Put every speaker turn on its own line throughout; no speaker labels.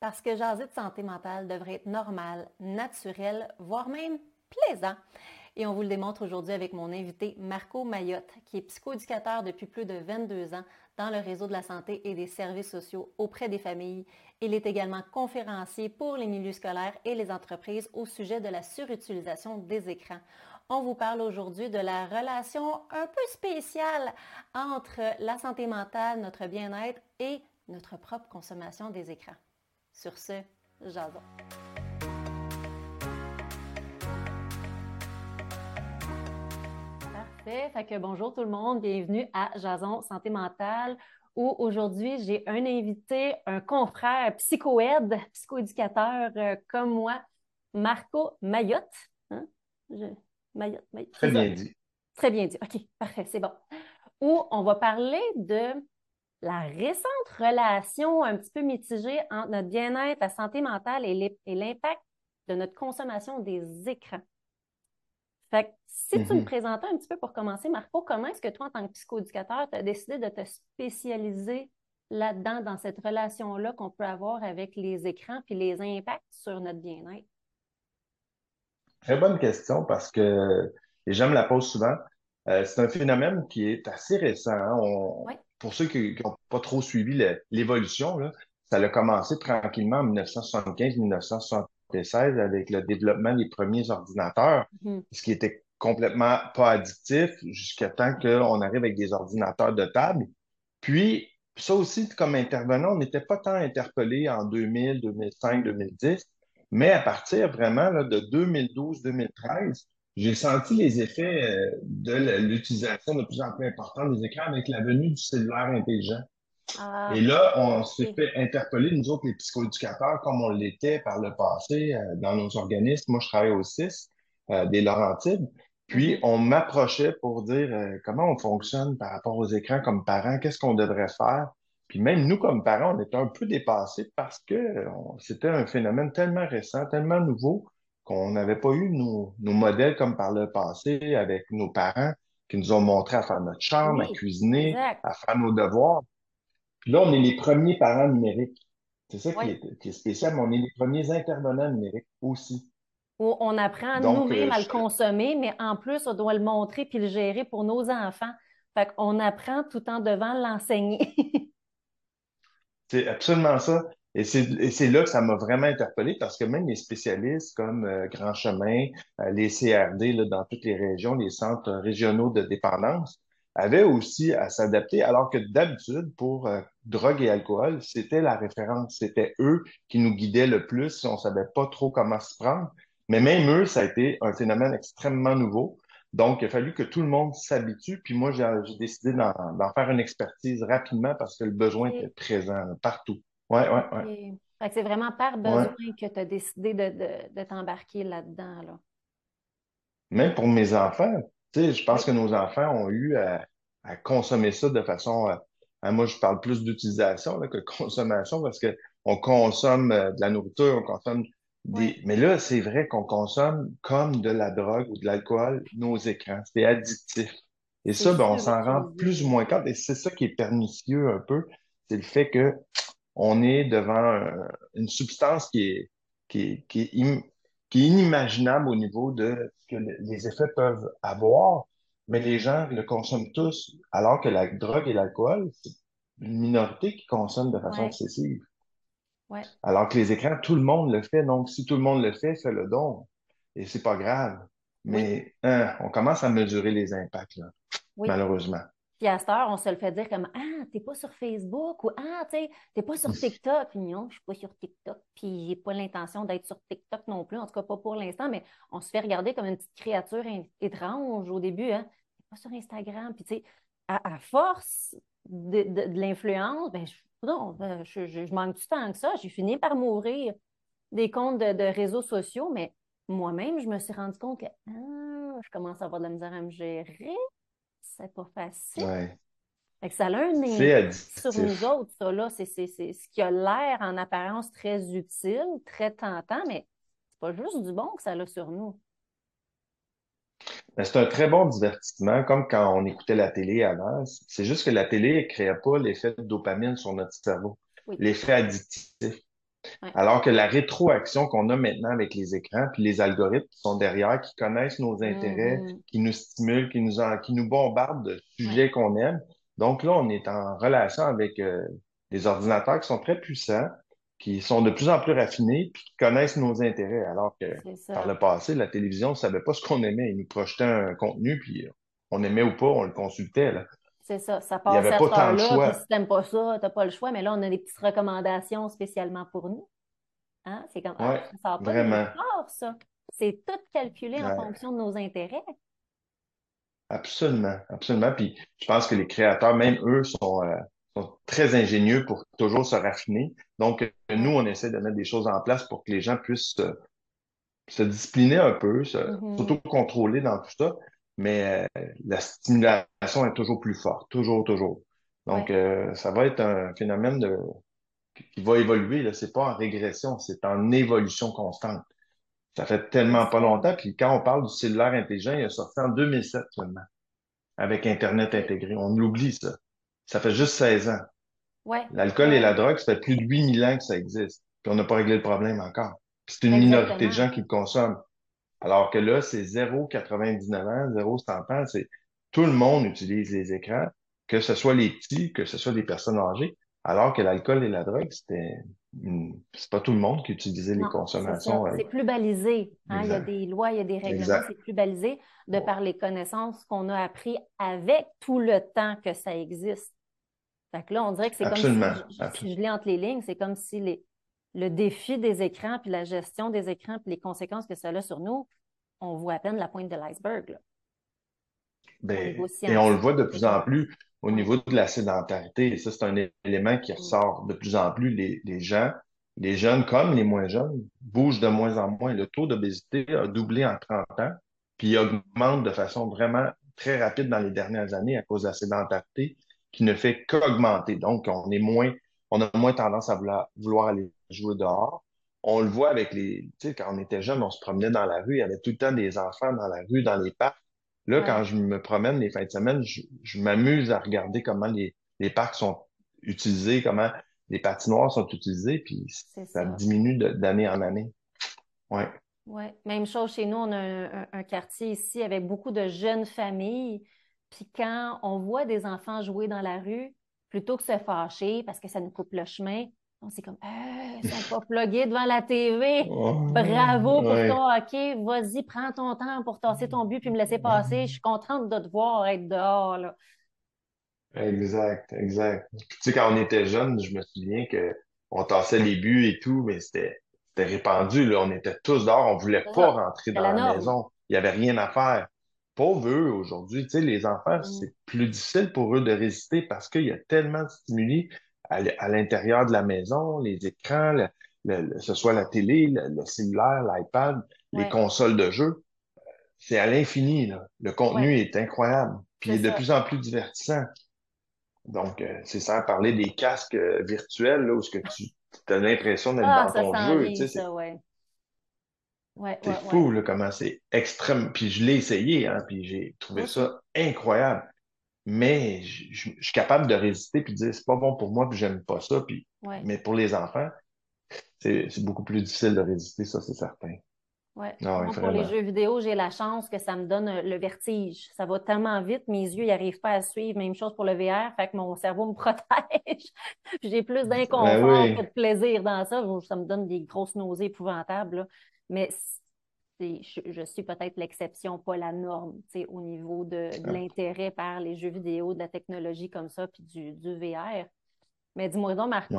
Parce que jaser de santé mentale devrait être normal, naturel, voire même plaisant. Et on vous le démontre aujourd'hui avec mon invité Marco Mayotte, qui est psychoéducateur depuis plus de 22 ans dans le réseau de la santé et des services sociaux auprès des familles. Il est également conférencier pour les milieux scolaires et les entreprises au sujet de la surutilisation des écrans. On vous parle aujourd'hui de la relation un peu spéciale entre la santé mentale, notre bien-être et notre propre consommation des écrans. Sur ce, jason. Parfait. Fait que bonjour tout le monde, bienvenue à Jason Santé mentale où aujourd'hui j'ai un invité, un confrère psychoède, psychoéducateur euh, comme moi, Marco Mayotte. Hein?
Mayotte, Très bien dit.
Très bien dit. OK, parfait, c'est bon. Où on va parler de la récente relation un petit peu mitigée entre notre bien-être, la santé mentale et l'impact de notre consommation des écrans. Fait que si tu me mm-hmm. présentais un petit peu pour commencer, Marco, comment est-ce que toi, en tant que psychoéducateur, tu as décidé de te spécialiser là-dedans, dans cette relation-là qu'on peut avoir avec les écrans puis les impacts sur notre bien-être?
Très bonne question parce que les gens me la posent souvent. Euh, c'est un phénomène qui est assez récent. Hein. Pour ceux qui n'ont pas trop suivi l'évolution, ça a commencé tranquillement en 1975-1976 avec le développement des premiers ordinateurs, mm-hmm. ce qui était complètement pas addictif jusqu'à temps qu'on arrive avec des ordinateurs de table. Puis, ça aussi, comme intervenant, on n'était pas tant interpellé en 2000, 2005, 2010, mais à partir vraiment de 2012-2013, j'ai senti les effets euh, de l'utilisation de plus en plus importante des écrans avec la venue du cellulaire intelligent. Ah, Et là, on s'est fait interpeller, nous autres, les psychoéducateurs, comme on l'était par le passé euh, dans nos organismes. Moi, je travaille au CIS euh, des Laurentides. Puis, mm-hmm. on m'approchait pour dire comment on fonctionne par rapport aux écrans comme parents, qu'est-ce qu'on devrait faire? Puis même nous, comme parents, on était un peu dépassés parce que c'était un phénomène tellement récent, tellement nouveau, qu'on n'avait pas eu nos, modèles comme par le passé avec nos parents qui nous ont montré à faire notre chambre, à cuisiner, à faire nos devoirs. Puis là, on est les premiers parents numériques. C'est ça qui, est, spécial, mais on est les premiers intervenants numériques aussi.
Où on apprend à nous-mêmes euh, à le consommer, mais en plus, on doit le montrer puis le gérer pour nos enfants. Fait qu'on apprend tout en devant l'enseigner.
c'est absolument ça. Et c'est là que ça m'a vraiment interpellé parce que même les spécialistes comme euh, Grand Chemin, euh, les CRD là, dans toutes les régions, les centres régionaux de dépendance, avaient aussi à s'adapter, alors que d'habitude, pour euh, drogue et alcool, c'était la référence. C'était eux qui nous guidaient le plus si on savait pas trop comment se prendre. Mais même eux, ça a été un phénomène extrêmement nouveau. Donc, il a fallu que tout le monde s'habitue. Puis moi, j'ai décidé d'en faire une expertise rapidement parce que le besoin était présent partout. Oui, oui, oui.
C'est vraiment par besoin que tu as décidé de, t'embarquer là-dedans. Là.
Même pour mes enfants, sais, je pense que nos enfants ont eu à, consommer ça de façon. Euh, moi, je parle plus d'utilisation que de consommation parce qu'on consomme euh, de la nourriture, on consomme des. Mais là, c'est vrai qu'on consomme comme de la drogue ou de l'alcool nos écrans. C'est addictif. Et ça, ben, on s'en rend plus ou moins compte. Et c'est ça qui est pernicieux un peu. C'est le fait que on est devant une substance qui est, qui qui, inimaginable au niveau de ce que les effets peuvent avoir, mais les gens le consomment tous, alors que la drogue et l'alcool, c'est une minorité qui consomme de façon excessive. Alors que les écrans, tout le monde le fait. Donc, si tout le monde le fait, c'est le don. Et c'est pas grave. Mais hein, on commence à mesurer les impacts, là, malheureusement.
Puis à cette heure, on se le fait dire comme Ah, t'es pas sur Facebook ou Ah, tu t'es pas sur TikTok. Non, je suis pas sur TikTok. Puis j'ai pas l'intention d'être sur TikTok non plus, en tout cas pas pour l'instant, mais on se fait regarder comme une petite créature étrange au début. Hein. T'es pas sur Instagram. Puis tu sais, à, force de, l'influence, ben, je, non, ben, je, manque du temps que ça. J'ai fini par mourir des comptes de, réseaux sociaux, mais moi-même, je me suis rendu compte que ah, je commence à avoir de la misère à me gérer c'est pas facile. ça a un impact sur nous autres, ça, là. C'est ce qui a l'air en apparence très utile, très tentant, mais c'est pas juste du bon que ça a sur nous.
Ben, c'est un très bon divertissement, comme quand on écoutait la télé avant. C'est juste que la télé ne créait pas l'effet de dopamine sur notre cerveau, l'effet addictif. Alors que la rétroaction qu'on a maintenant avec les écrans, puis les algorithmes qui sont derrière, qui connaissent nos intérêts, mm-hmm. qui nous stimulent, qui nous, qui nous bombardent de sujets qu'on aime. Donc là, on est en relation avec euh, des ordinateurs qui sont très puissants, qui sont de plus en plus raffinés, puis qui connaissent nos intérêts. Alors que par le passé, la télévision ne savait pas ce qu'on aimait. Ils nous projetaient un contenu, puis on aimait ou pas, on le consultait. Là.
C'est ça, ça passe à cette heure-là, si t'aimes pas ça, t'as pas le choix, mais là, on a des petites recommandations spécialement pour nous. Hein? C'est comme, ah, ça sort pas vraiment. ça. C'est tout calculé en fonction de nos intérêts.
Absolument, absolument. Puis je pense que les créateurs, même eux, sont, euh, sont très ingénieux pour toujours se raffiner. Donc, nous, on essaie de mettre des choses en place pour que les gens puissent se, discipliner un peu, se, mm-hmm. surtout contrôler dans tout ça mais euh, la stimulation est toujours plus forte, toujours, toujours. Donc, euh, ça va être un phénomène de, qui va évoluer. Ce n'est pas en régression, c'est en évolution constante. Ça fait tellement pas longtemps. Puis quand on parle du cellulaire intelligent, il a sorti en 2007 seulement, avec Internet intégré. On l'oublie, ça. Ça fait juste 16 ans.
Ouais.
L'alcool et la drogue, ça fait plus de 8000 ans que ça existe. Puis on n'a pas réglé le problème encore. c'est une minorité de gens qui le consomment. Alors que là, c'est 0,99 ans, 0,100 ans, c'est tout le monde utilise les écrans, que ce soit les petits, que ce soit des personnes âgées, alors que l'alcool et la drogue, c'était c'est pas tout le monde qui utilisait les consommations.
C'est plus balisé. Hein? Il y a des lois, il y a des règlements, c'est plus balisé de par les connaissances qu'on a appris avec tout le temps que ça existe. Fait que là, on dirait que c'est comme si, si je lis entre les lignes, c'est comme si les, le défi des écrans, puis la gestion des écrans, puis les conséquences que ça a sur nous, on voit à peine la pointe de l'iceberg.
Ben, et on le voit de plus en plus au niveau de la sédentarité. Et ça, c'est un élément qui ressort de plus en plus. Les, gens, les jeunes comme les moins jeunes, bougent de moins en moins. Le taux d'obésité a doublé en 30 ans, puis il augmente de façon vraiment très rapide dans les dernières années à cause de la sédentarité qui ne fait qu'augmenter. Donc, on est moins, on a moins tendance à vouloir, vouloir aller jouer dehors. On le voit avec les, tu sais, quand on était jeune, on se promenait dans la rue, il y avait tout le temps des enfants dans la rue, dans les parcs. Là, quand je me promène les fins de semaine, je, m'amuse à regarder comment les, les, parcs sont utilisés, comment les patinoires sont utilisés, puis ça, diminue d'année en année. Ouais.
Oui, même chose chez nous, on a un, quartier ici avec beaucoup de jeunes familles. Puis quand on voit des enfants jouer dans la rue, plutôt que se fâcher parce que ça nous coupe le chemin, c'est comme, ah, ils sont pas plugués devant la TV. Bravo pour ton hockey. Vas-y, prends ton temps pour tasser ton but puis me laisser passer. Je suis contente de te voir être dehors. Là.
Exact, exact. tu sais, quand on était jeunes, je me souviens qu'on tassait les buts et tout, mais c'était répandu. Là. On était tous dehors. On voulait pas rentrer dans la, maison. Il n'y avait rien à faire. Pauvres eux, aujourd'hui, tu sais, les enfants, mm. c'est plus difficile pour eux de résister parce qu'il y a tellement de stimuli à l'intérieur de la maison, les écrans, le, ce soit la télé, le, cellulaire, l'iPad, les consoles de jeux. C'est à l'infini. Le contenu est incroyable. Puis il est de plus en plus divertissant. Donc, euh, c'est sans parler des casques euh, virtuels, là, où ce que tu as l'impression d'être ah, dans ton jeu. Tu c'est fou, là, comment c'est extrême. Puis je l'ai essayé, hein, puis j'ai trouvé ça incroyable. Mais je, suis capable de résister puis de dire c'est pas bon pour moi puis j'aime pas ça puis mais pour les enfants c'est beaucoup plus difficile de résister ça c'est certain.
Ouais. Ah pour les jeux vidéo j'ai la chance que ça me donne euh, le vertige. Ça va tellement vite mes yeux ils arrivent pas à suivre. Même chose pour le VR fait que mon cerveau me protège. J'ai plus ben d'inconfort que de plaisir dans ça. Ça me donne des grosses nausées épouvantables mais je, suis peut-être l'exception, pas la norme, au niveau de, l'intérêt par les jeux vidéo, de la technologie comme ça, puis du, du VR. Mais dis-moi donc, Marco,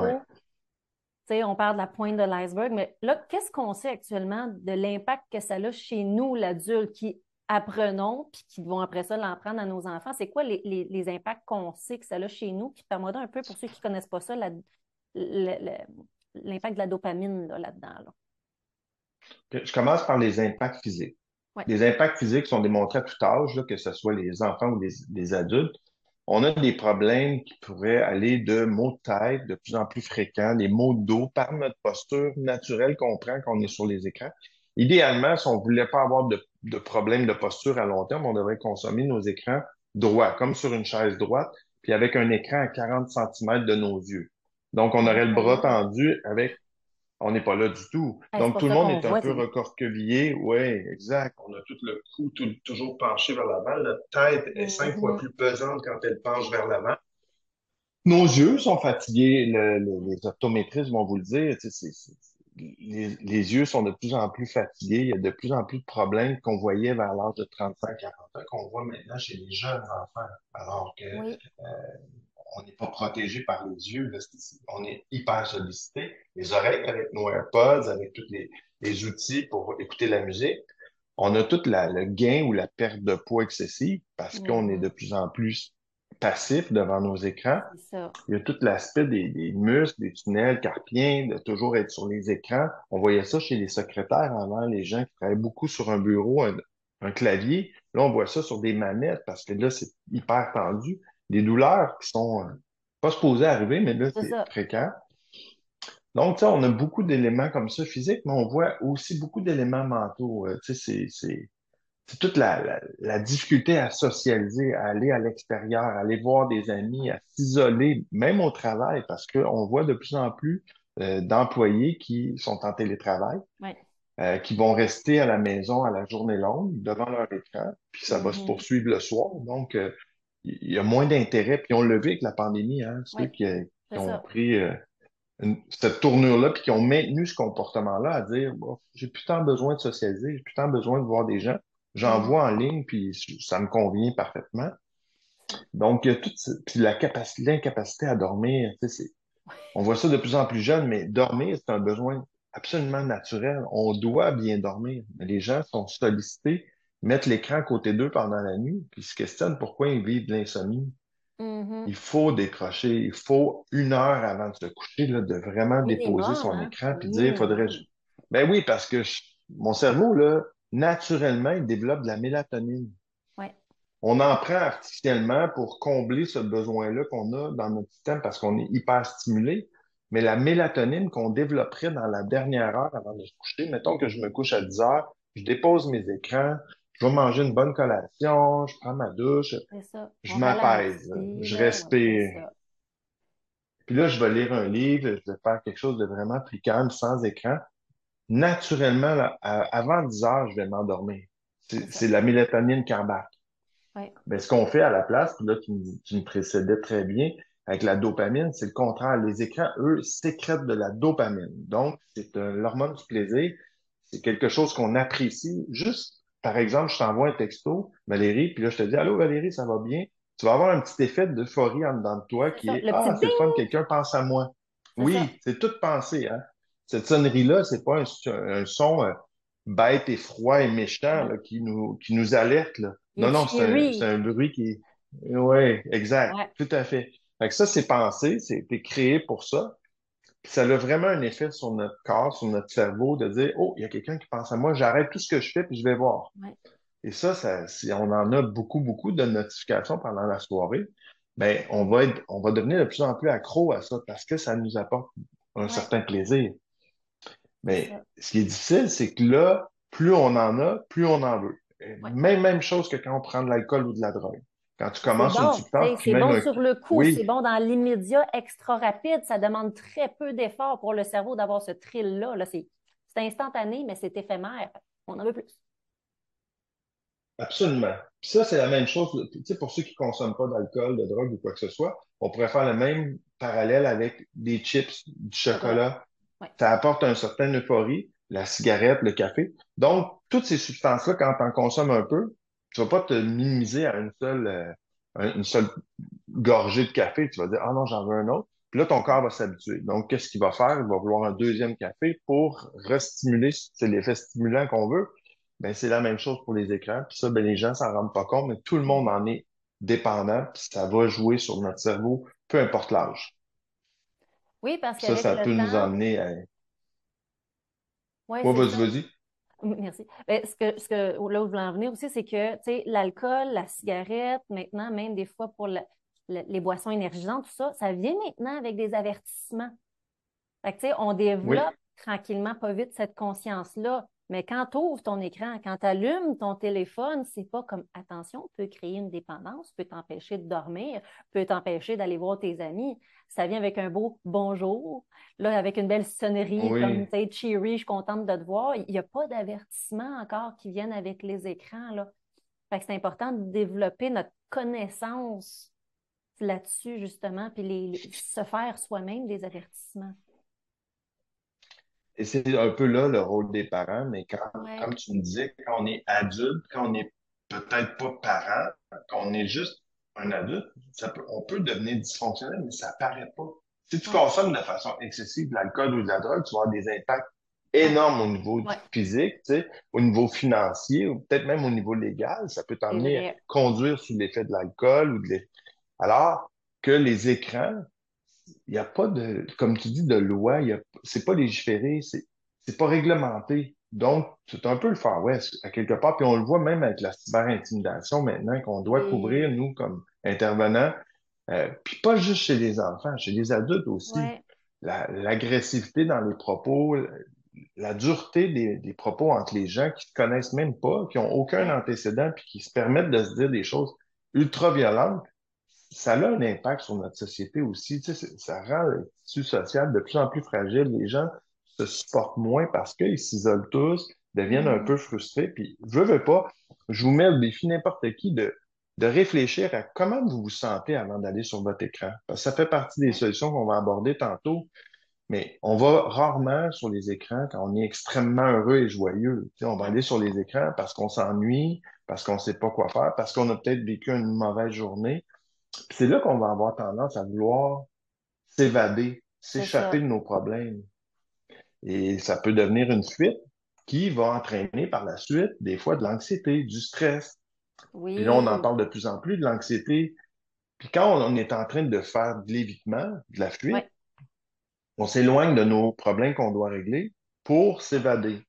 on parle de la pointe de l'iceberg, mais là, qu'est-ce qu'on sait actuellement de l'impact que ça a chez nous, l'adulte, qui apprenons, puis qui vont après ça l'apprendre à nos enfants? C'est quoi les, impacts qu'on sait que ça a chez nous? Puis permets un peu, pour ceux qui ne connaissent pas ça, l'impact de la dopamine là-dedans. Là
je commence par les impacts physiques. Les impacts physiques sont démontrés à tout âge, que ce soit les enfants ou les, adultes. On a des problèmes qui pourraient aller de maux de tête de plus en plus fréquents, des maux de dos par notre posture naturelle qu'on prend quand on est sur les écrans. Idéalement, si on ne voulait pas avoir de, de problèmes de posture à long terme, on devrait consommer nos écrans droits, comme sur une chaise droite, puis avec un écran à 40 cm de nos yeux. Donc, on aurait le bras tendu avec On n'est pas là du tout. Donc, tout le monde est un peu recorquevillé. Oui, exact. On a tout le cou toujours penché vers l'avant. Notre tête est cinq fois mm-hmm. plus pesante quand elle penche vers l'avant. Nos yeux sont fatigués. les optométristes vont vous le dire. les, yeux sont de plus en plus fatigués. Il y a de plus en plus de problèmes qu'on voyait vers l'âge de 35-40 ans, qu'on voit maintenant chez les jeunes enfants. Alors que euh, on n'est pas protégé par les yeux. on est hyper sollicité. Les oreilles avec nos AirPods, avec tous les, outils pour écouter la musique. On a tout le gain ou la perte de poids excessif parce qu'on est de plus en plus passif devant nos écrans. Il y a tout l'aspect des, muscles, des tunnels carpiens, de toujours être sur les écrans. On voyait ça chez les secrétaires avant, les gens qui travaillaient beaucoup sur un bureau, un clavier. Là, on voit ça sur des manettes parce que là, c'est hyper tendu des douleurs qui sont euh, pas supposées arriver, mais là, c'est fréquent. Donc, tu sais, on a beaucoup d'éléments comme ça physiques, mais on voit aussi beaucoup d'éléments mentaux. Euh, tu sais, c'est toute la, la, difficulté à socialiser, à aller à l'extérieur, à aller voir des amis, à s'isoler, même au travail, parce qu'on voit de plus en plus euh, d'employés qui sont en télétravail, qui vont rester à la maison à la journée longue devant leur écran, puis ça va se mm-hmm. poursuivre le soir. Donc, il y a moins d'intérêt. Puis on l'a vu avec la pandémie, hein, ceux qui, ont pris euh, cette tournure-là, puis qui ont maintenu ce comportement-là à dire j'ai plus tant besoin de socialiser, j'ai plus tant besoin de voir des gens. J'en mm. vois en ligne, puis ça me convient parfaitement. Donc, il y a toute puis la capacité, l'incapacité à dormir, on voit ça de plus en plus jeune, mais dormir, c'est un besoin absolument naturel. On doit bien dormir. Mais les gens sont sollicités mettre l'écran à côté d'eux pendant la nuit, puis se questionnent pourquoi ils vivent de l'insomnie. Mm-hmm. Il faut décrocher, il faut une heure avant de se coucher, là, de vraiment déposer son hein? écran, puis dire, il faudrait... Ben oui, parce que mon cerveau, là, naturellement, il développe de la mélatonine. On en prend artificiellement pour combler ce besoin-là qu'on a dans notre système parce qu'on est hyper stimulé. Mais la mélatonine qu'on développerait dans la dernière heure avant de se coucher, mettons que je me couche à 10 heures, je dépose mes écrans, je vais manger une bonne collation, je prends ma douche, je m'apaise, je respire. Puis là, je vais lire un livre, je vais faire quelque chose de vraiment plus calme, sans écran. Naturellement, avant 10 heures, je vais m'endormir. C'est la mélatonine qui embarque. Mais ce qu'on fait à la place, puis là, tu, me précédais très bien, avec la dopamine, c'est le contraire. Les écrans, eux, sécrètent de la dopamine. Donc, c'est l'hormone du plaisir. C'est quelque chose qu'on apprécie juste par exemple, je t'envoie un texto, Valérie, puis là, je te dis Allô, Valérie, ça va bien? Tu vas avoir un petit effet d'euphorie en dedans de toi qui est Ah, c'est fun, quelqu'un pense à moi. Oui, c'est toute pensée. Hein? Cette sonnerie-là, c'est pas un, son euh, bête et froid et méchant là, qui, nous, qui nous alerte. Là. Non, non, c'est un, un, bruit qui. Oui, exact. Tout à fait. Fait que ça, c'est pensé, c'est créé pour ça ça a vraiment un effet sur notre corps, sur notre cerveau, de dire Oh, il y a quelqu'un qui pense à moi, j'arrête tout ce que je fais, puis je vais voir. Et ça, ça si on en a beaucoup, beaucoup de notifications pendant la soirée, ben, on va être, on va devenir de plus en plus accro à ça parce que ça nous apporte un certain plaisir. Mais ce qui est difficile, c'est que là, plus on en a, plus on en veut. Même, même chose que quand on prend de l'alcool ou de la drogue. Quand tu commences
bon. C'est bon sur le coup, c'est bon dans l'immédiat, extra rapide. Ça demande très peu d'efforts pour le cerveau d'avoir ce thrill-là. -là, c'est instantané, mais c'est éphémère. On en veut plus.
Absolument. Puis ça, c'est la même chose. Tu sais, pour ceux qui ne consomment pas d'alcool, de drogue ou quoi que ce soit, on pourrait faire le même parallèle avec des chips, du chocolat. Ça apporte un certain euphorie, la cigarette, le café. Donc, toutes ces substances-là, quand tu en consommes un peu, tu vas pas te minimiser à une seule, euh, une seule gorgée de café. Tu vas dire, ah non, j'en veux un autre. Puis là, ton corps va s'habituer. Donc, qu'est-ce qu'il va faire? Il va vouloir un deuxième café pour restimuler. C'est l'effet stimulant qu'on veut. Ben, c'est la même chose pour les écrans. Puis ça, ben, les gens s'en rendent pas compte, mais tout le monde en est dépendant. Puis ça va jouer sur notre cerveau, peu importe l'âge.
Oui, parce que
ça, ça peut nous emmener à.
Oui, vas-y,
vas-y.
Merci. Ben, ce que, ce que, là où je voulais en venir aussi, c'est que l'alcool, la cigarette, maintenant, même des fois pour les boissons énergisantes, tout ça, ça vient maintenant avec des avertissements. Fait que, on développe tranquillement, pas vite, cette conscience-là. Mais quand tu ouvres ton écran, quand tu allumes ton téléphone, c'est pas comme attention, peut créer une dépendance, peut t'empêcher de dormir, peut t'empêcher d'aller voir tes amis. Ça vient avec un beau bonjour, là, avec une belle sonnerie, comme tu sais, cheery, je suis contente de te voir. Il n'y a pas d'avertissement encore qui viennent avec les écrans. Là. Fait que c'est important de développer notre connaissance là-dessus, justement, puis les, se faire soi-même des avertissements.
Et c'est un peu là le rôle des parents, mais quand, comme tu me disais, quand on est adulte, quand on n'est peut-être pas parent, quand on est juste un adulte, on peut devenir dysfonctionnel, mais ça paraît pas. Si tu consommes de façon excessive de l'alcool ou de la drogue, tu vas avoir des impacts énormes au niveau physique, tu sais, au niveau financier, ou peut-être même au niveau légal. Ça peut t'emmener à conduire sous l'effet de l'alcool ou de Alors que les écrans, il n'y a pas de, comme tu dis, de loi, c'est pas légiféré, c'est, c'est pas réglementé. Donc, c'est un peu le Far West, à quelque part. Puis on le voit même avec la cyber-intimidation maintenant, qu'on doit couvrir, nous, comme intervenants. Euh, puis pas juste chez les enfants, chez les adultes aussi. l'agressivité dans les propos, la dureté des, propos entre les gens qui ne connaissent même pas, qui n'ont aucun antécédent, puis qui se permettent de se dire des choses ultra violentes ça a un impact sur notre société aussi. Tu sais, ça rend le tissu social de plus en plus fragile. Les gens se supportent moins parce qu'ils s'isolent tous, deviennent un mm. peu frustrés. Puis, je veux pas, je vous mets le défi n'importe qui de, de réfléchir à comment vous vous sentez avant d'aller sur votre écran. Parce que ça fait partie des solutions qu'on va aborder tantôt. Mais on va rarement sur les écrans quand on est extrêmement heureux et joyeux. Tu sais, on va aller sur les écrans parce qu'on s'ennuie, parce qu'on ne sait pas quoi faire, parce qu'on a peut-être vécu une mauvaise journée. C'est là qu'on va avoir tendance à vouloir s'évader, s'échapper de nos problèmes. Et ça peut devenir une fuite qui va entraîner par la suite des fois de l'anxiété, du stress. Oui. Puis là, on en parle de plus en plus de l'anxiété. Puis quand on est en train de faire de l'évitement, de la fuite, on s'éloigne de nos problèmes qu'on doit régler pour s'évader.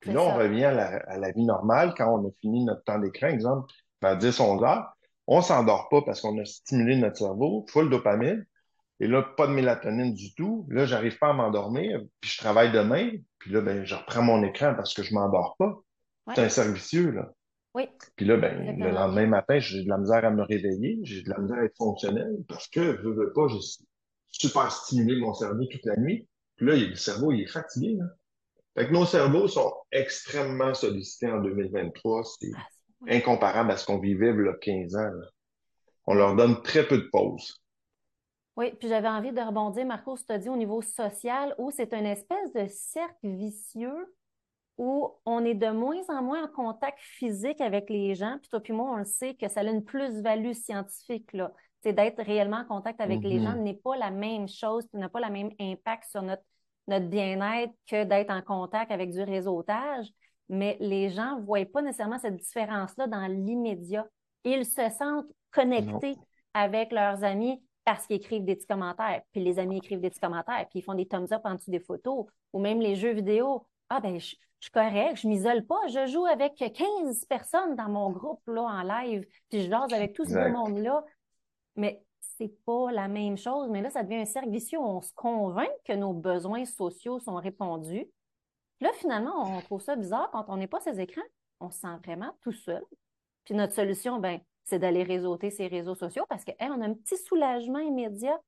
Puis là, on revient à la, à la, vie normale quand on a fini notre temps d'écran, exemple, vers 10-11 heures. On s'endort pas parce qu'on a stimulé notre cerveau, full dopamine. Et là, pas de mélatonine du tout. Là, j'arrive pas à m'endormir. Puis je travaille demain. Puis là, ben, je reprends mon écran parce que je m'endors pas. C'est un servicieux, là.
Oui.
Puis là, ben, le lendemain matin, j'ai de la misère à me réveiller. J'ai de la misère à être fonctionnel parce que, je veux pas, j'ai super stimulé mon cerveau toute la nuit. Puis là, le cerveau, il est fatigué, là. Fait que nos cerveaux sont extrêmement sollicités en 2023. C'est ah, incomparable à ce qu'on vivait il y a 15 ans. On leur donne très peu de pauses.
Oui, puis j'avais envie de rebondir, Marco, tu as dit au niveau social, où c'est une espèce de cercle vicieux où on est de moins en moins en contact physique avec les gens. Puis toi puis moi, on le sait que ça a une plus-value scientifique. Là. C'est d'être réellement en contact avec les gens mm-hmm. n'est pas la même chose, n'a pas le même impact sur notre, notre bien-être que d'être en contact avec du réseautage mais les gens ne voient pas nécessairement cette différence-là dans l'immédiat. Ils se sentent connectés avec leurs amis parce qu'ils écrivent des petits commentaires. Puis les amis écrivent des petits commentaires, puis ils font des thumbs up en dessous des photos, ou même les jeux vidéo. Ah ben, je, suis correct, je m'isole pas, je joue avec 15 personnes dans mon groupe là, en live, puis je jase avec tout ce monde-là. Mais c'est pas la même chose. Mais là, ça devient un cercle vicieux où on se convainc que nos besoins sociaux sont répondus, Là, finalement, on trouve ça bizarre quand on n'est pas ces écrans. On se sent vraiment tout seul. Puis notre solution, ben, c'est d'aller réseauter ces réseaux sociaux parce qu'on on a un petit soulagement immédiat.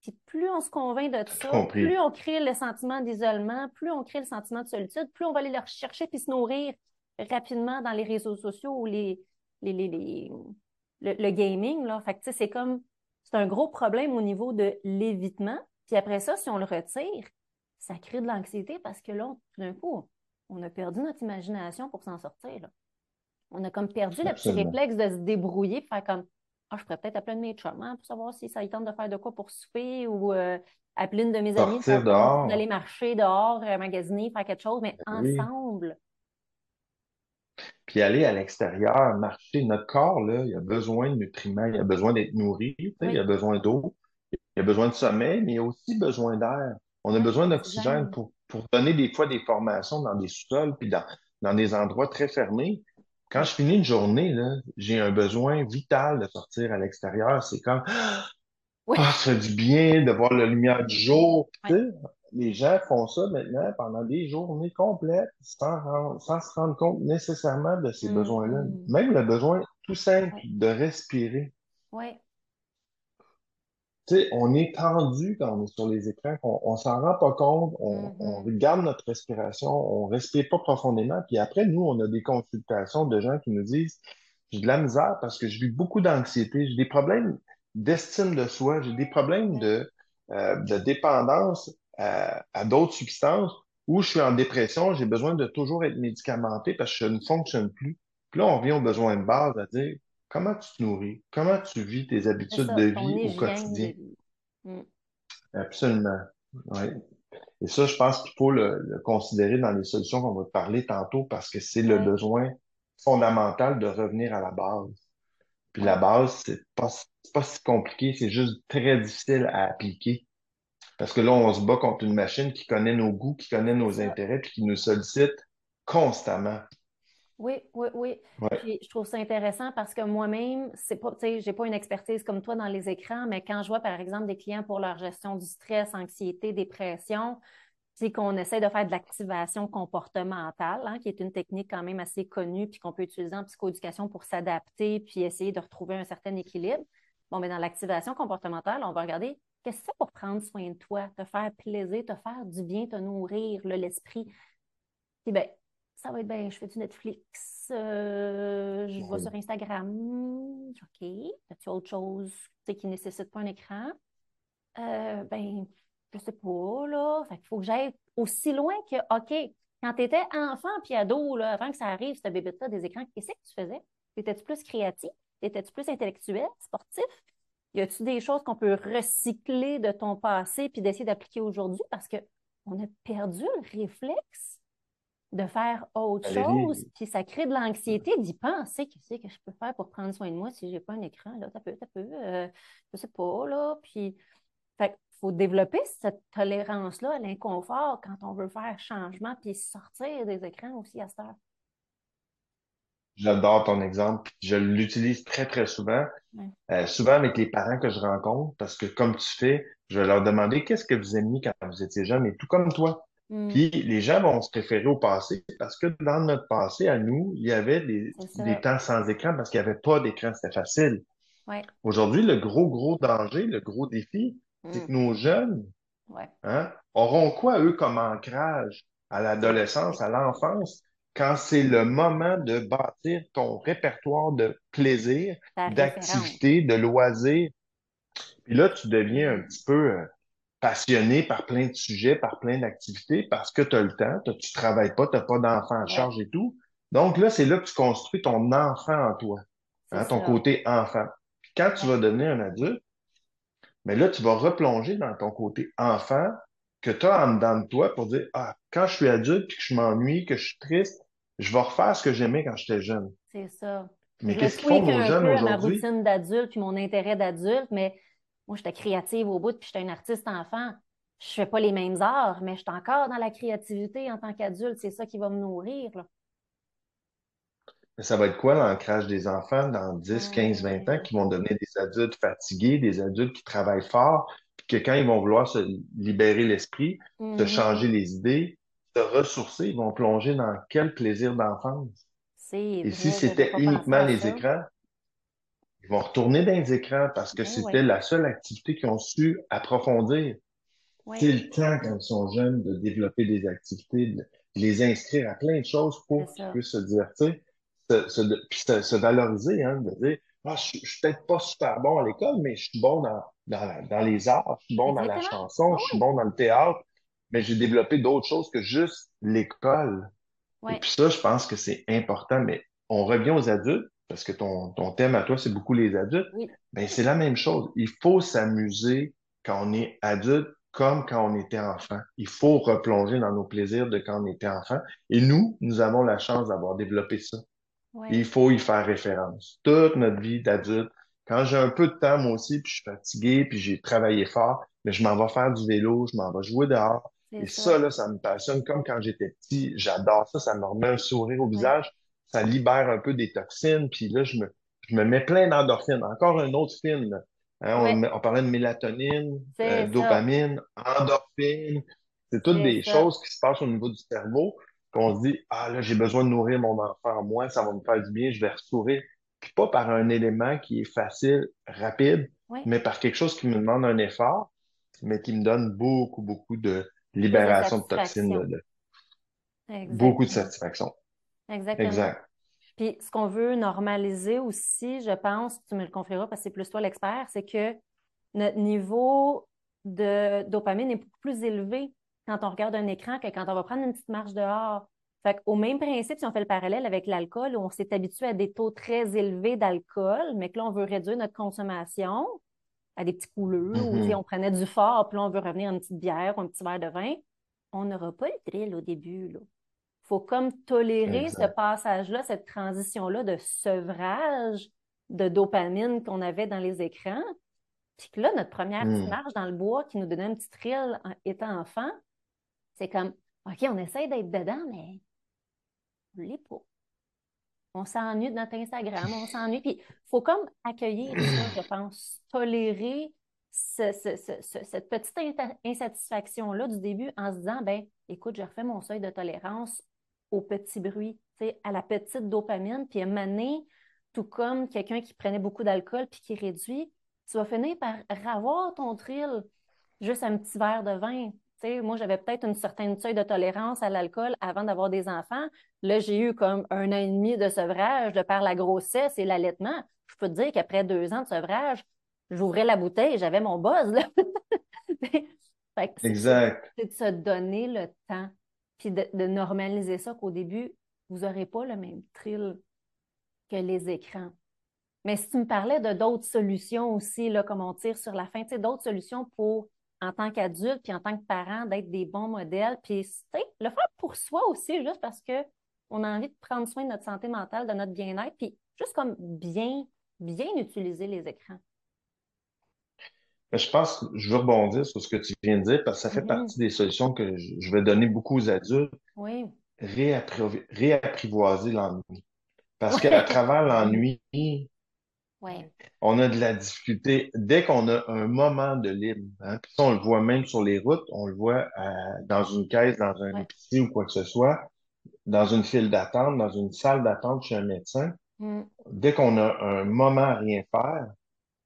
Puis plus on se convainc de ça, plus on crée le sentiment d'isolement, plus on crée le sentiment de solitude, plus on va aller le rechercher puis se nourrir rapidement dans les réseaux sociaux ou les, les, les, le, gaming. Là. Fait que c'est comme c'est un gros problème au niveau de l'évitement. Puis après ça, si on le retire, ça crée de l'anxiété parce que là, tout d'un coup, on a perdu notre imagination pour s'en sortir. On a comme perdu le petit réflexe de se débrouiller, de faire comme Ah, je pourrais peut-être appeler un de mes chums hein, pour savoir si ça y tente de faire de quoi pour souper ou euh, appeler une de mes amies d'aller marcher dehors, euh, magasiner, faire quelque chose, mais ensemble.
Puis aller à l'extérieur, marcher. Notre corps, là, il a besoin de nutriments, il a besoin d'être nourri, il a besoin d'eau, il a besoin de sommeil, mais il a aussi besoin d'air. On a besoin d'oxygène pour, pour donner des fois des formations dans des sous-sols puis dans, dans des endroits très fermés. Quand je finis une journée, j'ai un besoin vital de sortir à l'extérieur. C'est comme, oui. Ah, ça fait du bien de voir la lumière du jour. les gens font ça maintenant pendant des journées complètes sans, sans se rendre compte nécessairement de ces besoins-là. Mm. Même le besoin tout simple de respirer.
Oui.
Tu sais, on est tendu quand on est sur les écrans, on, ne s'en rend pas compte, on, mm-hmm. regarde notre respiration, on respire pas profondément, puis après, nous, on a des consultations de gens qui nous disent j'ai de la misère parce que je vis beaucoup d'anxiété, j'ai des problèmes d'estime de soi, j'ai des problèmes de, euh, de dépendance à, d'autres substances ou je suis en dépression, j'ai besoin de toujours être médicamenté parce que je ne fonctionne plus. Puis là, on revient aux besoins de base à dire comment tu te nourris, comment tu vis tes habitudes de vie au quotidien? Mm. Absolument. Oui. Et ça, je pense qu'il faut le, considérer dans les solutions qu'on va te parler tantôt parce que c'est le besoin fondamental de revenir à la base. Puis la base, c'est pas, pas si compliqué, c'est juste très difficile à appliquer. Parce que là, on se bat contre une machine qui connaît nos goûts, qui connaît nos intérêts, puis qui nous sollicite constamment.
Oui, oui, oui. je trouve ça intéressant parce que moi-même, c'est pas, tu sais, j'ai pas une expertise comme toi dans les écrans, mais quand je vois, par exemple, des clients pour leur gestion du stress, anxiété, dépression, c'est qu'on essaie de faire de l'activation comportementale, hein, qui est une technique quand même assez connue, puis qu'on peut utiliser en psychoéducation pour s'adapter, puis essayer de retrouver un certain équilibre. Bon, mais dans l'activation comportementale, on va regarder Qu'est-ce que c'est pour prendre soin de toi, te faire plaisir, te faire du bien, te nourrir l'esprit? Puis ben, ça va être bien, je fais du Netflix, euh, je vais sur Instagram. OK. As-tu autre chose qui ne nécessite pas un écran? Euh, ben, je sais pas, là. Fait qu'il faut que j'aille aussi loin que, OK, quand tu étais enfant puis ado, là, avant que ça arrive, ce bébé-là, des écrans, qu'est-ce que tu faisais? Étais-tu plus créatif? Étais-tu plus intellectuel, sportif? Y a-t-il des choses qu'on peut recycler de ton passé puis d'essayer d'appliquer aujourd'hui? Parce qu'on a perdu le réflexe de faire autre chose, puis ça crée de l'anxiété d'y penser. Qu'est-ce que je peux faire pour prendre soin de moi si j'ai pas un écran? Là, ça peut, ça peut, euh, je sais pas, là. Puis, fait faut développer cette tolérance-là à l'inconfort quand on veut faire changement, puis sortir des écrans aussi à cette heure.
J'adore ton exemple. Je l'utilise très, très souvent. Euh, souvent avec les parents que je rencontre, parce que comme tu fais, je vais leur demander qu'est-ce que vous aimiez quand vous étiez jeune, et tout comme toi? Mm. Puis les gens vont se référer au passé parce que dans notre passé, à nous, il y avait des, temps sans écran parce qu'il n'y avait pas d'écran, c'était facile. Aujourd'hui, le gros, gros danger, le gros défi, c'est que mm. nos jeunes hein, auront quoi, eux, comme ancrage à l'adolescence, à l'enfance? quand c'est le moment de bâtir ton répertoire de plaisir, d'activité, de loisirs. Puis là, tu deviens un petit peu euh, passionné par plein de sujets, par plein d'activités, parce que tu as le temps, tu ne travailles pas, tu n'as pas d'enfant en charge et tout. Donc là, c'est là que tu construis ton enfant en toi, hein, ton côté enfant. Quand tu vas devenir un adulte, mais là, tu vas replonger dans ton côté enfant que tu as en dedans de toi pour dire Ah, quand je suis adulte puis que je m'ennuie, que je suis triste, je vais refaire ce que j'aimais quand j'étais jeune.
C'est ça.
Mais qu'est-ce qu'ils font nos jeunes aujourd'hui? ma
routine d'adulte puis mon intérêt d'adulte, mais moi, j'étais créative au bout puis j'étais une artiste enfant. Je fais pas les mêmes arts, mais je suis encore dans la créativité en tant qu'adulte. C'est ça qui va me nourrir.
Mais ça va être quoi l'ancrage des enfants dans 10, 15, 20 ans qui vont devenir des adultes fatigués, des adultes qui travaillent fort, puis que quand ils vont vouloir se libérer l'esprit, se mm-hmm. changer les idées, se ressourcer, ils vont plonger dans quel plaisir d'enfance? Et si c'était uniquement les écrans, ils vont retourner dans les écrans parce que ben c'était la seule activité qu'ils ont su approfondir. C'est le temps, quand ils sont jeunes, de développer des activités, de les inscrire à plein de choses pour qu'ils puissent se divertir, se, se, se, valoriser, hein, de dire ah, je, je suis peut-être pas super bon à l'école, mais je suis bon dans, dans, dans les arts, je suis bon dans la chanson, je suis bon dans le théâtre, mais j'ai développé d'autres choses que juste l'école. Et puis ça, je pense que c'est important, mais on revient aux adultes, parce que ton, ton thème à toi, c'est beaucoup les adultes. Oui. Ben, c'est la même chose. Il faut s'amuser quand on est adulte comme quand on était enfant. Il faut replonger dans nos plaisirs de quand on était enfant. Et nous, nous avons la chance d'avoir développé ça. Il faut y faire référence. Toute notre vie d'adulte, quand j'ai un peu de temps, moi aussi, puis je suis fatigué, puis j'ai travaillé fort, mais je m'en vais faire du vélo, je m'en vais jouer dehors, et ça. là, ça me passionne comme quand j'étais petit. J'adore ça. Ça me remet un sourire au visage. Ça libère un peu des toxines. Puis là, je me, je me mets plein d'endorphines. Encore un autre film. Hein, on, parlait de mélatonine, euh, dopamine, endorphine. C'est toutes des choses qui se passent au niveau du cerveau qu'on se dit, ah là, j'ai besoin de nourrir mon enfant moi, ça va me faire du bien, je vais restaurer. Puis pas par un élément qui est facile, rapide, mais par quelque chose qui me demande un effort, mais qui me donne beaucoup, beaucoup de libération de, toxines. Beaucoup de satisfaction.
Exactement. Exact. Puis ce qu'on veut normaliser aussi, je pense, tu me le confieras parce que c'est plus toi l'expert, c'est que notre niveau de dopamine est beaucoup plus élevé quand on regarde un écran que quand on va prendre une petite marche dehors. Fait au même principe, si on fait le parallèle avec l'alcool, où on s'est habitué à des taux très élevés d'alcool, mais que là, on veut réduire notre consommation à des petits couleurs, ou mm-hmm. on prenait du fort, puis là, on veut revenir à une petite bière ou un petit verre de vin, on n'aura pas le thrill au début. Il faut comme tolérer ce passage-là, cette transition-là de sevrage de dopamine qu'on avait dans les écrans. Puis que là, notre première petite mm. marche dans le bois qui nous donnait un petit thrill en étant enfant, c'est comme, OK, on essaie d'être dedans, mais on l'est pas. On s'ennuie de notre Instagram, on s'ennuie. Puis il faut comme accueillir ça, je pense, tolérer cette petite insatisfaction-là du début en se disant, ben, écoute, je refais mon seuil de tolérance au petit bruit, à la petite dopamine, puis à mener, tout comme quelqu'un qui prenait beaucoup d'alcool puis qui réduit, tu vas finir par avoir ton thrill juste un petit verre de vin. moi, j'avais peut-être une certaine seuil de tolérance à l'alcool avant d'avoir des enfants. Là, j'ai eu comme un an et demi de sevrage de par la grossesse et l'allaitement. Je peux te dire qu'après deux ans de sevrage, j'ouvrais la bouteille et j'avais mon buzz.
exact.
C'est de se donner le temps, puis de, normaliser ça qu'au début, vous n'aurez pas le même thrill que les écrans. Mais si tu me parlais de d'autres solutions aussi, là, comme on tire sur la fin, d'autres solutions pour, en tant qu'adulte, puis en tant que parent, d'être des bons modèles, puis le faire pour soi aussi, juste parce qu'on a envie de prendre soin de notre santé mentale, de notre bien-être, puis juste comme bien, bien utiliser les écrans.
Je pense que je veux rebondir sur ce que tu viens de dire parce que ça fait mm-hmm. partie des solutions que je vais donner beaucoup aux adultes.
Oui.
réapprivoiser l'ennui. Parce qu'à travers l'ennui, on a de la difficulté. Dès qu'on a un moment de libre, hein, puis on le voit même sur les routes, on le voit euh, dans une caisse, dans un épicerie ou quoi que ce soit, dans une file d'attente, dans une salle d'attente chez un médecin. Mm. Dès qu'on a un moment à rien faire,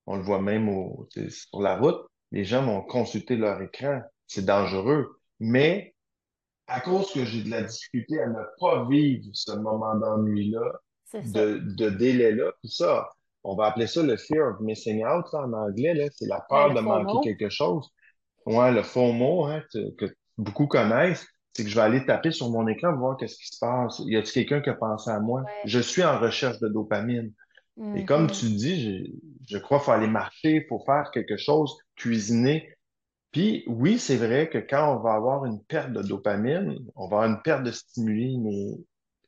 on le voit même sur la route, les gens vont consulter leur écran. C'est dangereux. Mais à cause que j'ai de la difficulté à ne pas vivre ce moment d'ennui-là, de, de délai-là, tout ça, on va appeler ça le fear of missing out en anglais, c'est la peur de manquer quelque chose. Ouais, le faux mot hein, que beaucoup connaissent, c'est que je vais aller taper sur mon écran voir qu'est-ce qui se passe. Y a-t-il quelqu'un qui a pensé à moi? Je suis en recherche de dopamine. Et comme mm-hmm. tu dis, je, crois qu'il faut aller marcher, il faut faire quelque chose, cuisiner. Puis oui, c'est vrai que quand on va avoir une perte de dopamine, on va avoir une perte de stimuli, mais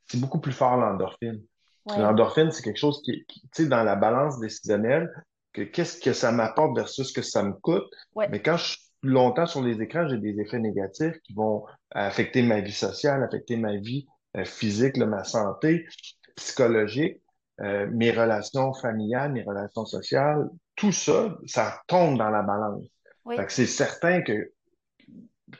c'est beaucoup plus fort l'endorphine. L'endorphine, c'est quelque chose qui, tu sais, dans la balance décisionnelle, que qu'est-ce que ça m'apporte versus ce que ça me coûte. Mais quand je suis longtemps sur les écrans, j'ai des effets négatifs qui vont affecter ma vie sociale, affecter ma vie euh, physique, ma santé, psychologique. Euh, mes relations familiales, mes relations sociales, tout ça, ça tombe dans la balance. c'est certain que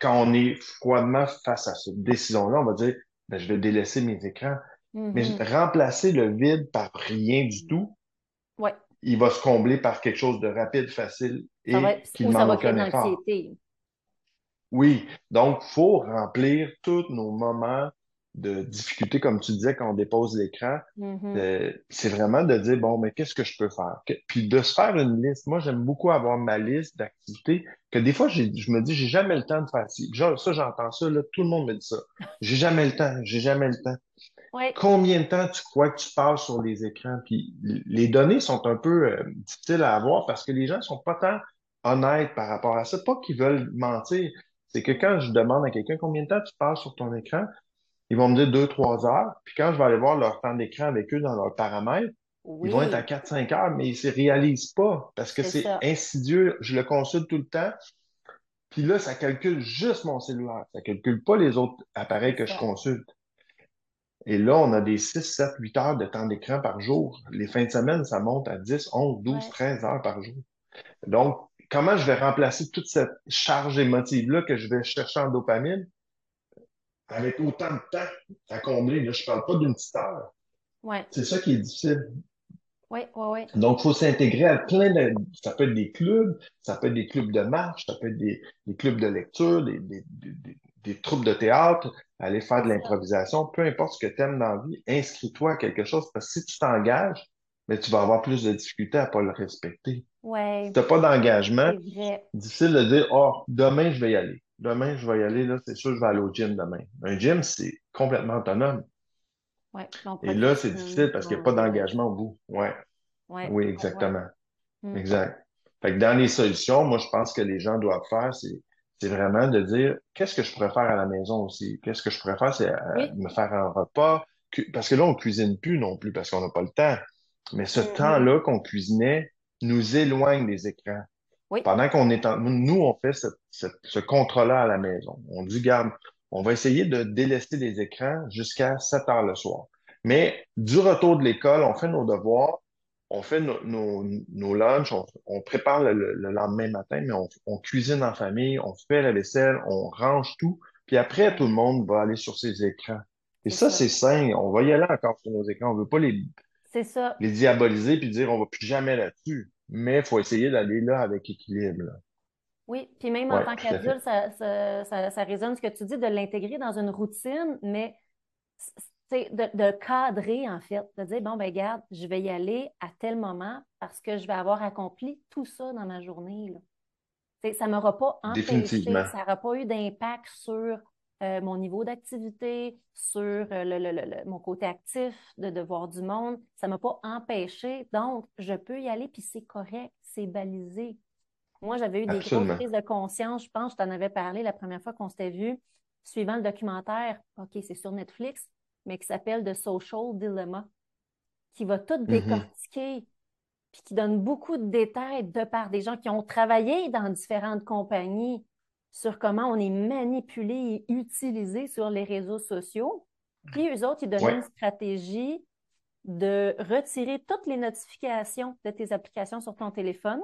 quand on est froidement face à cette décision-là, on va dire, ben, je vais délaisser mes écrans. Mais mm-hmm. remplacer le vide par rien du tout, il va se combler par quelque chose de rapide, facile et qui ne demande aucun effort. Oui, donc il faut remplir tous nos moments de difficulté, comme tu disais, quand on dépose l'écran, mm-hmm. euh, c'est vraiment de dire, bon, mais qu'est-ce que je peux faire? puis de se faire une liste. Moi, j'aime beaucoup avoir ma liste d'activités que des fois, je me dis, j'ai jamais le temps de faire ça. Ça, j'entends ça, là, tout le monde me dit ça. J'ai jamais le temps, j'ai jamais le temps. Combien de temps tu crois que tu passes sur les écrans? Puis les données sont un peu euh, difficiles à avoir parce que les gens sont pas tant honnêtes par rapport à ça. Pas qu'ils veulent mentir. C'est que quand je demande à quelqu'un combien de temps tu passes sur ton écran, ils vont me dire deux, trois heures. Puis quand je vais aller voir leur temps d'écran avec eux dans leurs paramètres, ils vont être à 4-5 heures, mais ils ne se réalisent pas parce que c'est insidieux. Je le consulte tout le temps. Puis là, ça calcule juste mon cellulaire. Ça calcule pas les autres appareils que je consulte. Et là, on a des 6, 7, 8 heures de temps d'écran par jour. Les fins de semaine, ça monte à 10, 11, 12, 13 heures par jour. Donc, comment je vais remplacer toute cette charge émotive-là que je vais chercher en dopamine? Avec autant de temps à combler. Là, je parle pas d'une petite heure.
Ouais.
C'est ça qui est difficile.
Oui, oui, oui.
Donc, il faut s'intégrer à plein de... Ça peut être des clubs, ça peut être des clubs de marche, ça peut être des, des clubs de lecture, des, des, des, des, troupes de théâtre, aller faire de l'improvisation, peu importe ce que tu aimes dans la vie, inscris-toi à quelque chose parce que si tu t'engages, mais tu vas avoir plus de difficultés à pas le respecter.
Ouais.
Si tu n'as pas d'engagement, difficile de dire, oh, demain, je vais y aller. Demain, je vais y aller, là, c'est sûr, je vais aller au gym demain. Un gym, c'est complètement autonome.
Ouais,
Et là, c'est difficile parce qu'il n'y a pas d'engagement au bout. Ouais.
ouais.
Oui, exactement.
Hmm.
Exact. Fait que dans les solutions, moi, je pense que les gens doivent faire, c'est, c'est vraiment de dire qu'est-ce que je pourrais faire à la maison aussi? Qu'est-ce que je pourrais faire? C'est euh, me faire un repas? Parce que là, on cuisine plus non plus parce qu'on n'a pas le temps. Mais ce
Mhm.
temps-là qu'on cuisinait nous éloigne des écrans.
Oui.
Pendant qu'on est en... Nous, on fait ce, ce, ce contrôle-là à la maison. On dit, garde, on va essayer de délester les écrans jusqu'à 7 heures le soir. Mais du retour de l'école, on fait nos devoirs, on fait nos, nos, nos lunchs, on, on prépare le, le lendemain matin, mais on, on cuisine en famille, on fait la vaisselle, on range tout. Puis après, tout le monde va aller sur ses écrans. Et ça,
ça.
c'est sain. On va y aller encore sur nos écrans. On veut pas les,
C'est ça.
les diaboliser puis dire on va plus jamais là-dessus. Mais il faut essayer d'aller là avec équilibre. là.
Oui, puis même en
Ouais,
tant qu'adulte, ça, ça, ça, ça résonne ce que tu dis, de l'intégrer dans une routine, mais c'est de, de cadrer, en fait, de dire, bon, ben garde, je vais y aller à tel moment parce que je vais avoir accompli tout ça dans ma journée. Là. Ça ne m'aura pas empêché, ça n'aura pas eu d'impact sur euh, mon niveau d'activité, sur euh, le, le- le- mon côté actif de, de voir du monde. Ça ne m'a pas empêché. Donc, je peux y aller, puis c'est correct, c'est balisé. Moi, j'avais eu des grosses
Absolument.
prises de conscience. Je pense que je t'en avais parlé la première fois qu'on s'était vu, suivant le documentaire, OK, c'est sur Netflix, mais qui s'appelle The Social Dilemma, qui va tout
Mhm.
décortiquer, puis qui donne beaucoup de détails de par des gens qui ont travaillé dans différentes compagnies sur comment on est manipulé et utilisé sur les réseaux sociaux. Puis eux autres, ils donnaient
Ouais.
une stratégie de retirer toutes les notifications de tes applications sur ton téléphone.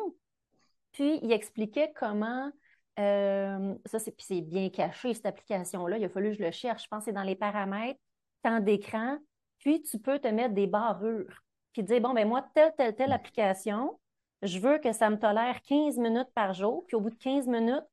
Puis, il expliquait comment, euh, ça c'est puis c'est bien caché, cette application-là, il a fallu que je le cherche, je pense que c'est dans les paramètres, temps d'écran, puis tu peux te mettre des barrures, puis dire, bon, ben moi, telle, telle, telle application, je veux que ça me tolère 15 minutes par jour, puis au bout de 15 minutes,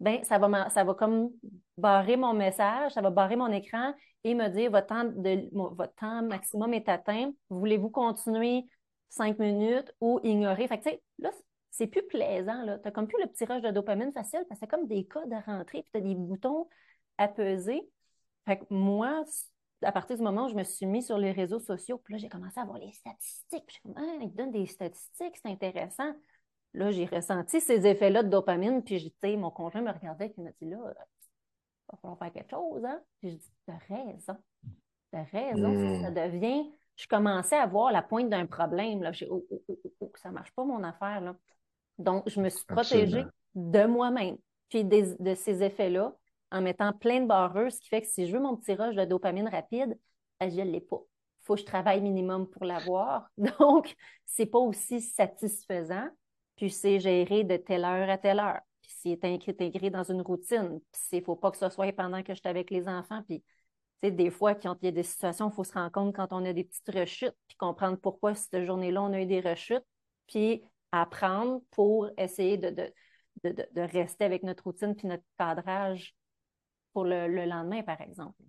ben ça va, ça va comme barrer mon message, ça va barrer mon écran et me dire, votre temps, de, votre temps maximum est atteint, voulez-vous continuer 5 minutes ou ignorer? Fait que, tu sais, là, c'est plus plaisant, là. T'as comme plus le petit rush de dopamine facile parce que c'est comme des codes à rentrer, puis t'as des boutons à peser. Fait que moi, à partir du moment où je me suis mis sur les réseaux sociaux, puis là, j'ai commencé à voir les statistiques. Puis je suis comme, ah, ils donnent des statistiques, c'est intéressant. Là, j'ai ressenti ces effets-là de dopamine, puis j'ai, tu sais, mon conjoint me regardait et il m'a dit, là, il va falloir faire quelque chose, hein? Puis j'ai dit, t'as raison. T'as raison. Ça devient, je commençais à voir la pointe d'un problème, là. J'ai, oh, oh, oh, oh, oh, ça marche pas mon affaire, là. Donc, je me suis protégée
Absolument.
de moi-même, puis des- de ces effets-là, en mettant plein de barreurs, ce qui fait que si je veux mon petit rush de dopamine rapide, ben, je ne l'ai pas. Il faut que je travaille minimum pour l'avoir. Donc, c'est pas aussi satisfaisant. Puis c'est géré de telle heure à telle heure. Puis c'est intégré dans une routine. Puis il ne faut pas que ce soit pendant que je suis avec les enfants. Puis, tu sais, des fois, quand il y a des situations, il faut se rendre compte quand on a des petites rechutes, puis comprendre pourquoi cette journée-là, on a eu des rechutes, puis apprendre pour essayer de, de, de, de- rester avec notre routine puis notre cadrage pour le lendemain, par exemple.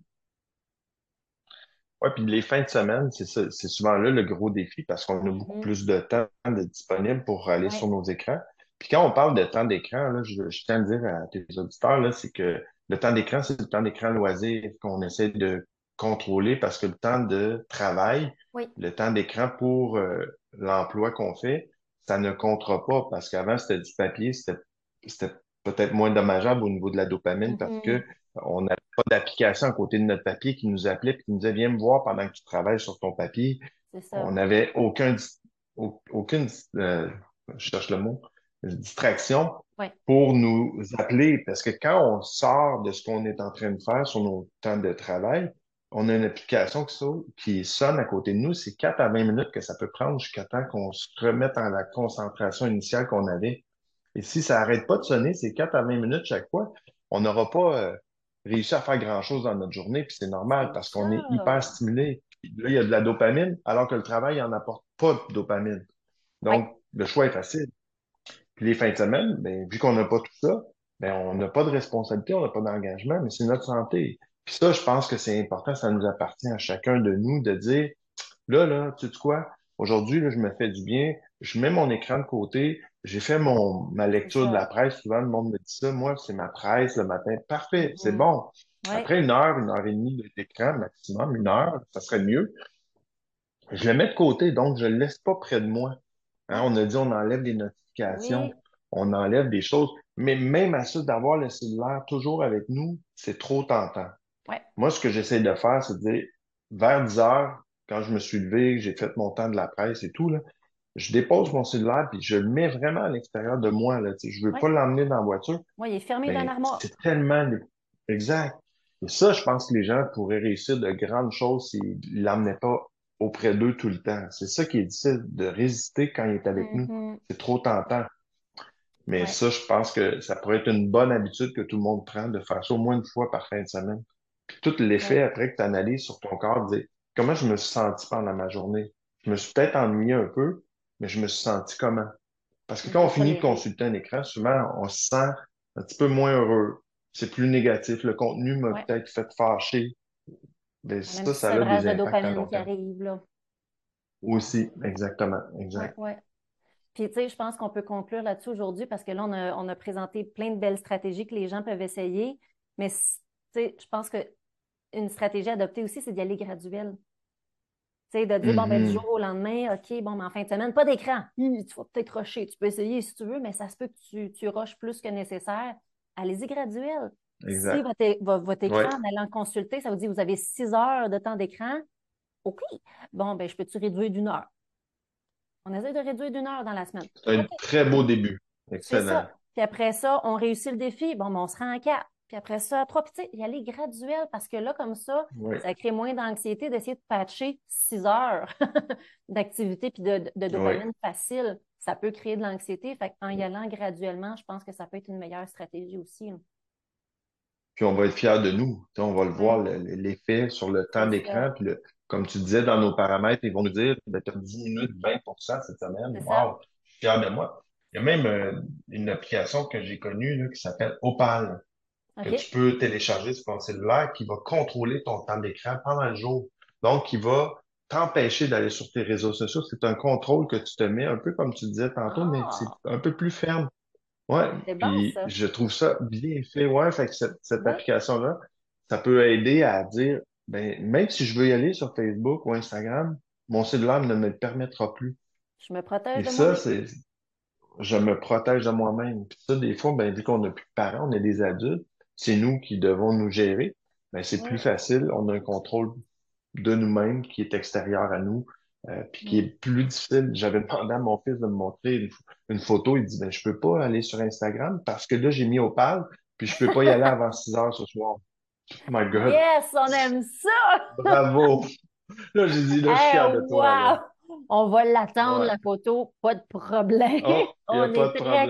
Ouais, puis les fins de semaine, c'est souvent là le gros défi parce qu'on a beaucoup
Mhm.
plus de temps de disponible pour aller
Ouais.
sur nos écrans. Puis quand on parle de temps d'écran, je, je tiens à dire à tes auditeurs, c'est que le temps d'écran, c'est le temps d'écran loisir qu'on essaie de contrôler parce que le temps de travail,
Oui.
le temps d'écran pour euh, l'emploi qu'on fait, ça ne comptera pas parce qu'avant, c'était du papier, c'était, peut-être moins dommageable au niveau de la dopamine parce
Mhm.
que on n'avait pas d'application à côté de notre papier qui nous appelait et qui nous disait viens me voir pendant que tu travailles sur ton papier.
Ça.
On n'avait aucun, aucune, euh, je cherche le mot, distraction
Ouais.
pour nous appeler. Parce que quand on sort de ce qu'on est en train de faire sur nos temps de travail, on a une application qui, sonne à côté de nous. C'est 4 à 20 minutes que ça peut prendre jusqu'à temps qu'on se remette en la concentration initiale qu'on avait. Et si ça n'arrête pas de sonner, c'est 4 à 20 minutes chaque fois, on n'aura pas euh, réussi à faire grand-chose dans notre journée, puis c'est normal parce qu'on est hyper stimulé. Là, il y a de la dopamine, alors que le travail n'en apporte pas de dopamine. Donc, le choix est facile. Puis les fins de semaine, ben, vu qu'on n'a pas tout ça, ben, on n'a pas de responsabilité, on n'a pas d'engagement, mais c'est notre santé. Puis ça, je pense que c'est important, ça nous appartient à chacun de nous de dire, là, là, tu sais quoi, aujourd'hui, là, je me fais du bien, je mets mon écran de côté, j'ai fait mon, ma lecture de la presse, souvent le monde me dit ça, moi, c'est ma presse le matin, parfait, c'est mm-hmm. bon. Après une heure, une heure et demie d'écran maximum, une heure, ça serait mieux. Je le mets de côté, donc je le laisse pas près de moi. Hein, on a dit on enlève les notifications, on enlève des choses. Mais même à ça, d'avoir le cellulaire toujours avec nous, c'est trop tentant. Moi, ce que j'essaie de faire, c'est de dire, vers 10 heures, quand je me suis levé, j'ai fait mon temps de la presse et tout, là, je dépose mon cellulaire puis je le mets vraiment à l'extérieur de moi. Là, je ne veux pas l'emmener dans la voiture.
Oui, il est fermé dans l'armoire.
C'est tellement... Exact. Et ça, je pense que les gens pourraient réussir de grandes choses s'ils ne l'emmenaient pas auprès d'eux tout le temps. C'est ça qui est difficile, de résister quand il est avec nous. Mm-hmm. C'est trop tentant. Mais ça, je pense que ça pourrait être une bonne habitude que tout le monde prend de faire ça au moins une fois par fin de semaine. Puis tout l'effet après que tu analyses sur ton corps, dire comment je me suis senti pendant ma journée? Je me suis peut-être ennuyé un peu, mais je me suis senti comment? Parce que quand on finit de consulter un écran, souvent, on se sent un petit peu moins heureux. C'est plus négatif. Le contenu m'a peut-être fait fâcher.
Mais ça, ça a des impacts. dopamine qui arrive, là.
Aussi, exactement. Exact.
Ouais, Puis, tu sais, je pense qu'on peut conclure là-dessus aujourd'hui parce que là, on a, on a, présenté plein de belles stratégies que les gens peuvent essayer. Mais, tu sais, je pense qu'une stratégie adoptée aussi, c'est d'y aller graduel. Sais, de dire, bon, ben, du mm-hmm. jour au lendemain, OK, bon, mais en fin de semaine, pas d'écran. tu vas peut-être rusher. Tu peux essayer si tu veux, mais ça se peut que tu, tu rushes plus que nécessaire. Allez-y graduel. Si votre, écran, en allant consulter, ça vous dit vous avez six heures de temps d'écran, OK. Bon, ben, je peux-tu réduire d'une heure? On essaie de réduire d'une heure dans la semaine.
C'est un très beau début. Excellent.
Puis après ça, on réussit le défi. Bon, ben, on se rend en quatre. Puis après ça, trois. Puis tu sais, y aller graduel parce que là, comme ça, ça crée moins d'anxiété d'essayer de patcher six heures d'activité puis de, de, dopamine facile. Ça peut créer de l'anxiété. Fait en y allant graduellement, je pense que ça peut être une meilleure stratégie aussi
puis on va être fiers de nous. on va le voir, l'effet sur le temps d'écran. Puis comme tu disais, dans nos paramètres, ils vont nous dire tu as 10 minutes, 20 cette semaine. Wow, je suis fier de moi. Il y a même euh, une application que j'ai connue qui s'appelle Opal, que tu peux télécharger sur ton cellulaire, qui va contrôler ton temps d'écran pendant le jour. Donc, qui va t'empêcher d'aller sur tes réseaux sociaux. C'est un contrôle que tu te mets, un peu comme tu disais tantôt, mais c'est ah! un peu plus ferme. Ouais, puis je trouve ça bien fait. Ouais, fait que cette, cette application-là, ça peut aider à dire, ben, même si je veux y aller sur Facebook ou Instagram, mon cellulaire ne me le permettra plus.
Je me protège
Et de ça, c'est, je me protège de moi-même. Puis ça, des fois, ben, vu qu'on n'a plus de parents, on est des adultes, c'est nous qui devons nous gérer. Ben, c'est plus facile. On a un contrôle de nous-mêmes qui est extérieur à nous. Euh, puis qui est plus difficile. J'avais demandé à mon fils de me montrer une, photo. Il dit, ben, je peux pas aller sur Instagram parce que là, j'ai mis au pal, puis je peux pas y aller avant 6 heures ce soir. Oh my God.
Yes, on aime ça!
Bravo! Là, j'ai dit, là, je suis fier de toi.
On va l'attendre, la photo, pas de problème. Oh, on est très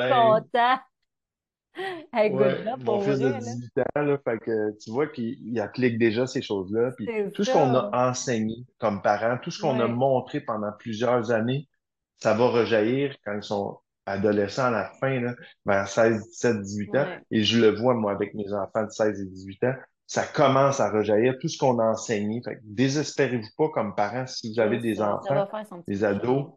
contents
mon fils de 18 ans, là, fait que tu vois qu'il applique déjà ces choses-là. Puis tout ce qu'on a enseigné comme parents, tout ce qu'on a montré pendant plusieurs années, ça va rejaillir quand ils sont adolescents à la fin, là, vers 16, 17, 18 ans. Et je le vois, moi, avec mes enfants de 16 et 18 ans, ça commence à rejaillir tout ce qu'on a enseigné. Fait désespérez-vous pas comme parents si vous avez des enfants, des ados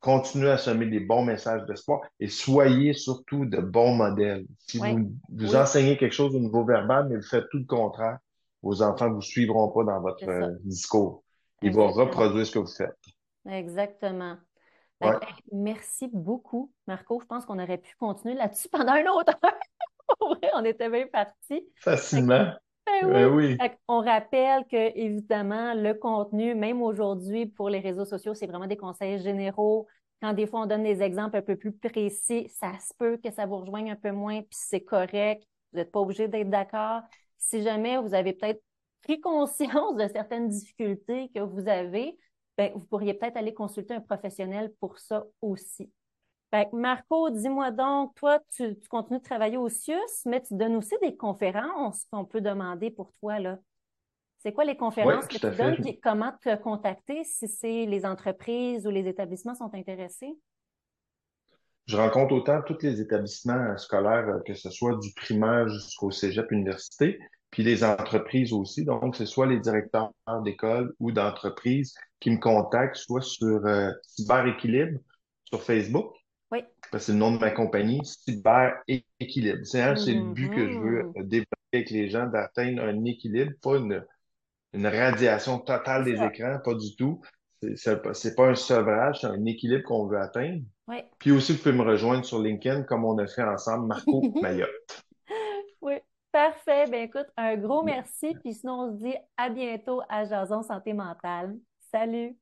continuez à semer des bons messages d'espoir et soyez surtout de bons modèles. Si vous, vous enseignez quelque chose au niveau verbal, mais vous faites tout le contraire, vos enfants ne vous suivront pas dans votre euh, discours. Ils vont reproduire ce que vous faites.
Exactement. Ben, merci beaucoup, Marco. Je pense qu'on aurait pu continuer là-dessus pendant une autre heure. on était bien partis.
Facilement. Ben oui.
Ben on rappelle que, évidemment, le contenu, même aujourd'hui, pour les réseaux sociaux, c'est vraiment des conseils généraux. Quand des fois, on donne des exemples un peu plus précis, ça se peut que ça vous rejoigne un peu moins, puis c'est correct. Vous n'êtes pas obligé d'être d'accord. Si jamais vous avez peut-être pris conscience de certaines difficultés que vous avez, ben, vous pourriez peut-être aller consulter un professionnel pour ça aussi. Marco, dis-moi donc, toi, tu, continues de travailler au CIUS, mais tu donnes aussi des conférences qu'on peut demander pour toi, là. C'est quoi les conférences que tu donnes? et comment te contacter si c'est les entreprises ou les établissements sont intéressés?
Je rencontre autant tous les établissements scolaires, euh, que ce soit du primaire jusqu'au cégep université, puis les entreprises aussi. Donc, c'est soit les directeurs d'école ou d'entreprise qui me contactent, soit sur euh, Cyber Équilibre sur Facebook.
Oui.
C'est le nom de ma compagnie, Cyber Équilibre. C'est le but que je veux mm-hmm. développer avec les gens, d'atteindre un équilibre, pas une, une radiation totale des écrans, pas du tout. C'est pas un sevrage, c'est un équilibre qu'on veut atteindre.
Oui.
Puis aussi, vous pouvez me rejoindre sur LinkedIn comme on a fait ensemble, Marco Mayotte.
Oui, parfait. Ben écoute, un gros merci. Puis sinon, on se dit à bientôt à Jason Santé Mentale. Salut!